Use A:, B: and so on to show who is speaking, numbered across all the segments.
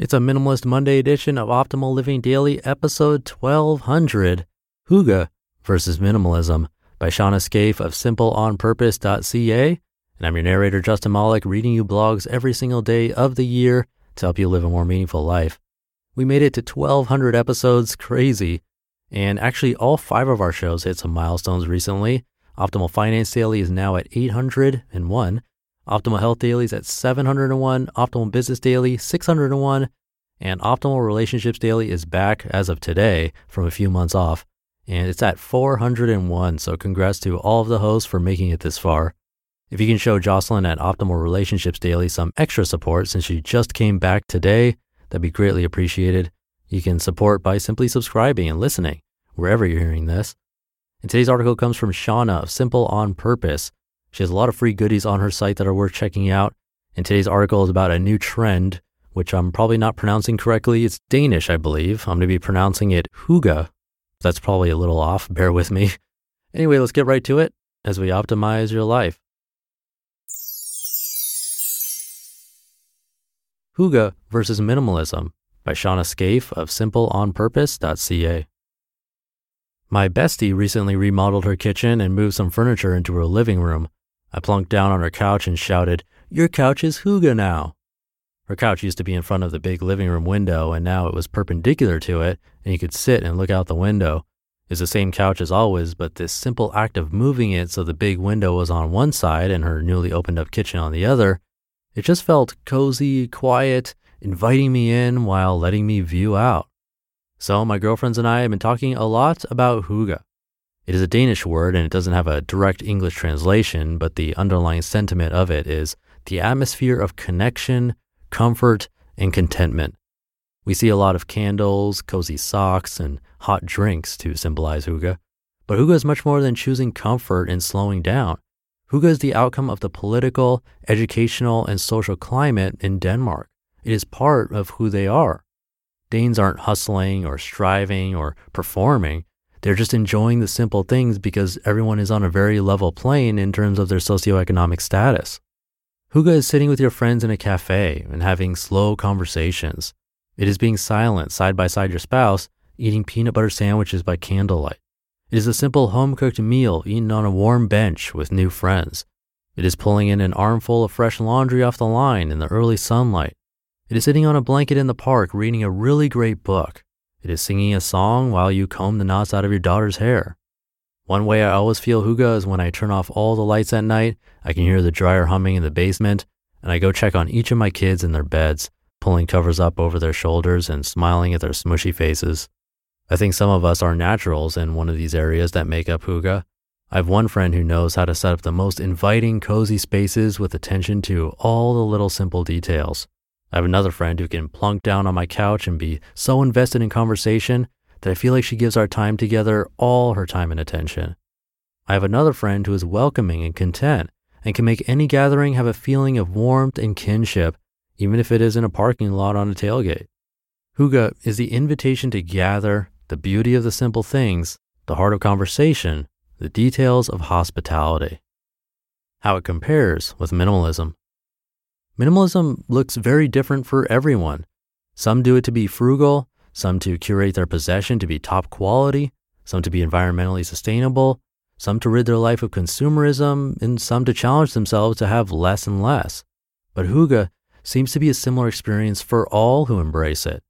A: It's a Minimalist Monday edition of Optimal Living Daily, episode 1200 Hygge versus Minimalism by Shauna Scaife of simpleonpurpose.ca. And I'm your narrator, Justin Malik, reading you blogs every single day of the year to help you live a more meaningful life. We made it to 1200 episodes, crazy. And actually, all five of our shows hit some milestones recently. Optimal Finance Daily is now at 801. Optimal Health Daily is at 701. Optimal Business Daily, 601. And Optimal Relationships Daily is back as of today from a few months off. And it's at 401. So congrats to all of the hosts for making it this far. If you can show Jocelyn at Optimal Relationships Daily some extra support since she just came back today, that'd be greatly appreciated. You can support by simply subscribing and listening wherever you're hearing this. And today's article comes from Shauna of Simple on Purpose. She has a lot of free goodies on her site that are worth checking out. And today's article is about a new trend, which I'm probably not pronouncing correctly. It's Danish, I believe. I'm going to be pronouncing it Hygge. That's probably a little off. Bear with me. Anyway, let's get right to it as we optimize your life. Hygge versus Minimalism by Shauna Scaife of simpleonpurpose.ca. My bestie recently remodeled her kitchen and moved some furniture into her living room. I plunked down on her couch and shouted, Your couch is Hygge now. Her couch used to be in front of the big living room window, and now it was perpendicular to it, and you could sit and look out the window. It's the same couch as always, but this simple act of moving it so the big window was on one side and her newly opened up kitchen on the other, it just felt cozy, quiet, inviting me in while letting me view out. So, my girlfriends and I have been talking a lot about hygge. It is a Danish word and it doesn't have a direct English translation, but the underlying sentiment of it is the atmosphere of connection, comfort, and contentment. We see a lot of candles, cozy socks, and hot drinks to symbolize hygge. But hygge is much more than choosing comfort and slowing down. Hygge is the outcome of the political, educational, and social climate in Denmark. It is part of who they are. Danes aren't hustling or striving or performing. They're just enjoying the simple things because everyone is on a very level plane in terms of their socioeconomic status. Hygge is sitting with your friends in a cafe and having slow conversations. It is being silent side by side your spouse, eating peanut butter sandwiches by candlelight. It is a simple home cooked meal eaten on a warm bench with new friends. It is pulling in an armful of fresh laundry off the line in the early sunlight. It is sitting on a blanket in the park reading a really great book. It is singing a song while you comb the knots out of your daughter's hair. One way I always feel hygge is when I turn off all the lights at night, I can hear the dryer humming in the basement, and I go check on each of my kids in their beds, pulling covers up over their shoulders and smiling at their smushy faces. I think some of us are naturals in one of these areas that make up hygge. I have one friend who knows how to set up the most inviting, cozy spaces with attention to all the little simple details. I have another friend who can plunk down on my couch and be so invested in conversation that I feel like she gives our time together all her time and attention. I have another friend who is welcoming and content and can make any gathering have a feeling of warmth and kinship, even if it is in a parking lot on a tailgate. Hygge is the invitation to gather, the beauty of the simple things, the heart of conversation, the details of hospitality. How it compares with minimalism. Minimalism looks very different for everyone. Some do it to be frugal, some to curate their possession to be top quality, some to be environmentally sustainable, some to rid their life of consumerism, and some to challenge themselves to have less and less. But Hygge seems to be a similar experience for all who embrace it.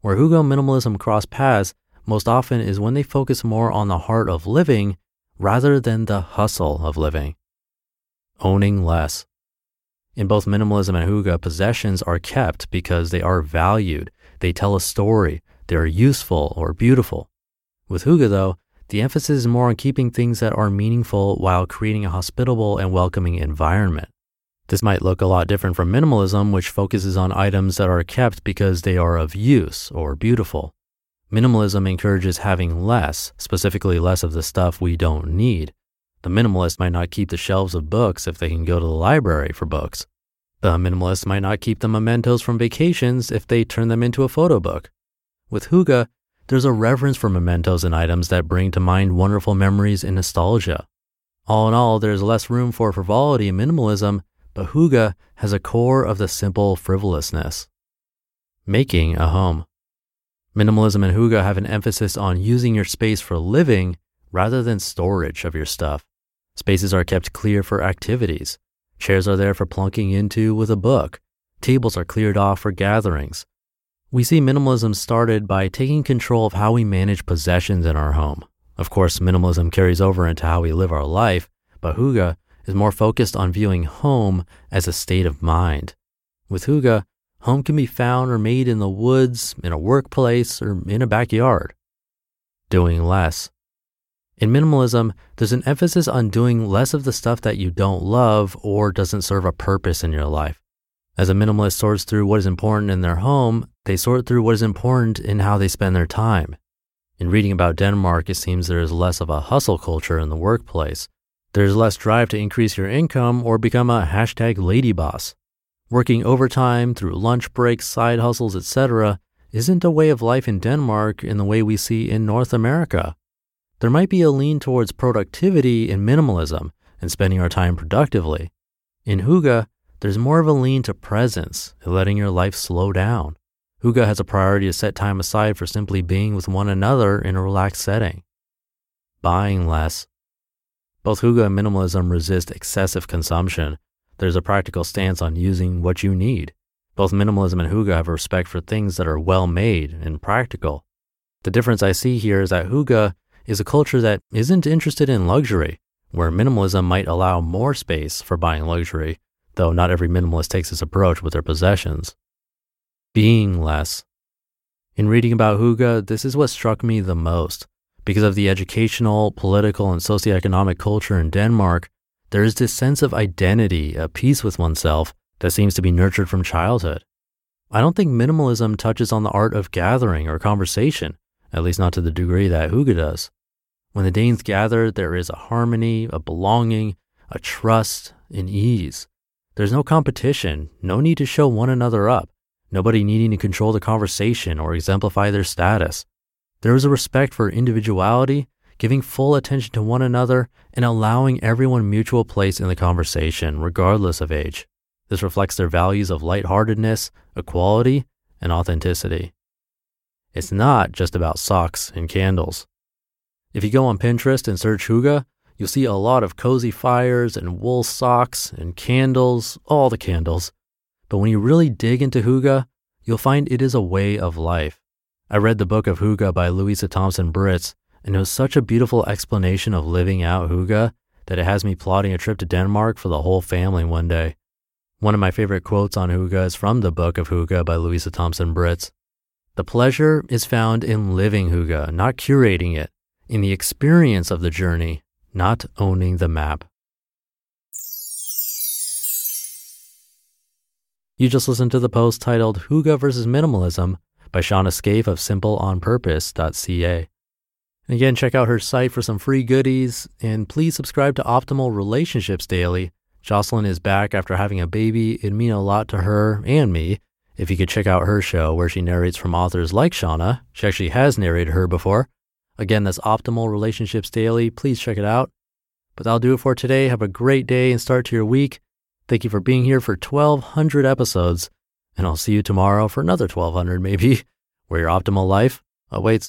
A: Where Hygge minimalism cross paths most often is when they focus more on the heart of living rather than the hustle of living. Owning less. In both minimalism and Hygge, possessions are kept because they are valued, they tell a story, they are useful or beautiful. With Hygge, though, the emphasis is more on keeping things that are meaningful while creating a hospitable and welcoming environment. This might look a lot different from minimalism, which focuses on items that are kept because they are of use or beautiful. Minimalism encourages having less, specifically less of the stuff we don't need. The minimalist might not keep the shelves of books if they can go to the library for books. The minimalist might not keep the mementos from vacations if they turn them into a photo book. With Hygge, there's a reverence for mementos and items that bring to mind wonderful memories and nostalgia. All in all, there's less room for frivolity and minimalism, but Hygge has a core of the simple frivolousness. Making a home. Minimalism and Hygge have an emphasis on using your space for living rather than storage of your stuff. Spaces are kept clear for activities. Chairs are there for plunking into with a book. Tables are cleared off for gatherings. We see minimalism started by taking control of how we manage possessions in our home. Of course, minimalism carries over into how we live our life, but Hygge is more focused on viewing home as a state of mind. With Hygge, home can be found or made in the woods, in a workplace, or in a backyard. Doing less. In minimalism, there's an emphasis on doing less of the stuff that you don't love or doesn't serve a purpose in your life. As a minimalist sorts through what is important in their home, they sort through what is important in how they spend their time. In reading about Denmark, it seems there is less of a hustle culture in the workplace. There's less drive to increase your income or become a hashtag lady boss. Working overtime through lunch breaks, side hustles, etc., isn't a way of life in Denmark in the way we see in North America. There might be a lean towards productivity and minimalism and spending our time productively. In Hygge, there's more of a lean to presence and letting your life slow down. Hygge has a priority to set time aside for simply being with one another in a relaxed setting. Buying less. Both Hygge and minimalism resist excessive consumption. There's a practical stance on using what you need. Both minimalism and Hygge have a respect for things that are well made and practical. The difference I see here is that Hygge is a culture that isn't interested in luxury, where minimalism might allow more space for buying luxury though not every minimalist takes this approach with their possessions. Being less. In reading about Hygge, this is what struck me the most. Because of the educational, political, and socioeconomic culture in Denmark, there is this sense of identity, a peace with oneself, that seems to be nurtured from childhood. I don't think minimalism touches on the art of gathering or conversation, at least not to the degree that Hygge does. When the Danes gather, there is a harmony, a belonging, a trust, an ease. There's no competition, no need to show one another up, nobody needing to control the conversation or exemplify their status. There is a respect for individuality, giving full attention to one another, and allowing everyone mutual place in the conversation, regardless of age. This reflects their values of lightheartedness, equality, and authenticity. It's not just about socks and candles. If you go on Pinterest and search Hygge, You'll see a lot of cozy fires and wool socks and candles, all the candles. But when you really dig into Hygge, you'll find it is a way of life. I read the book of Hygge by Louisa Thomsen Brits, and it was such a beautiful explanation of living out Hygge that it has me plotting a trip to Denmark for the whole family one day. One of my favorite quotes on Hygge is from the book of Hygge by Louisa Thomsen Brits. The pleasure is found in living Hygge, not curating it, in the experience of the journey, not owning the map. You just listened to the post titled Hygge versus Minimalism by Shauna Scaife of simpleonpurpose.ca. Again, check out her site for some free goodies and please subscribe to Optimal Relationships Daily. Jocelyn is back after having a baby. It'd mean a lot to her and me if you could check out her show where she narrates from authors like Shauna. She actually has narrated her before. Again, that's Optimal Relationships Daily. Please check it out. But that'll do it for today. Have a great day and start to your week. Thank you for being here for 1,200 episodes. And I'll see you tomorrow for another 1,200 maybe, where your optimal life awaits.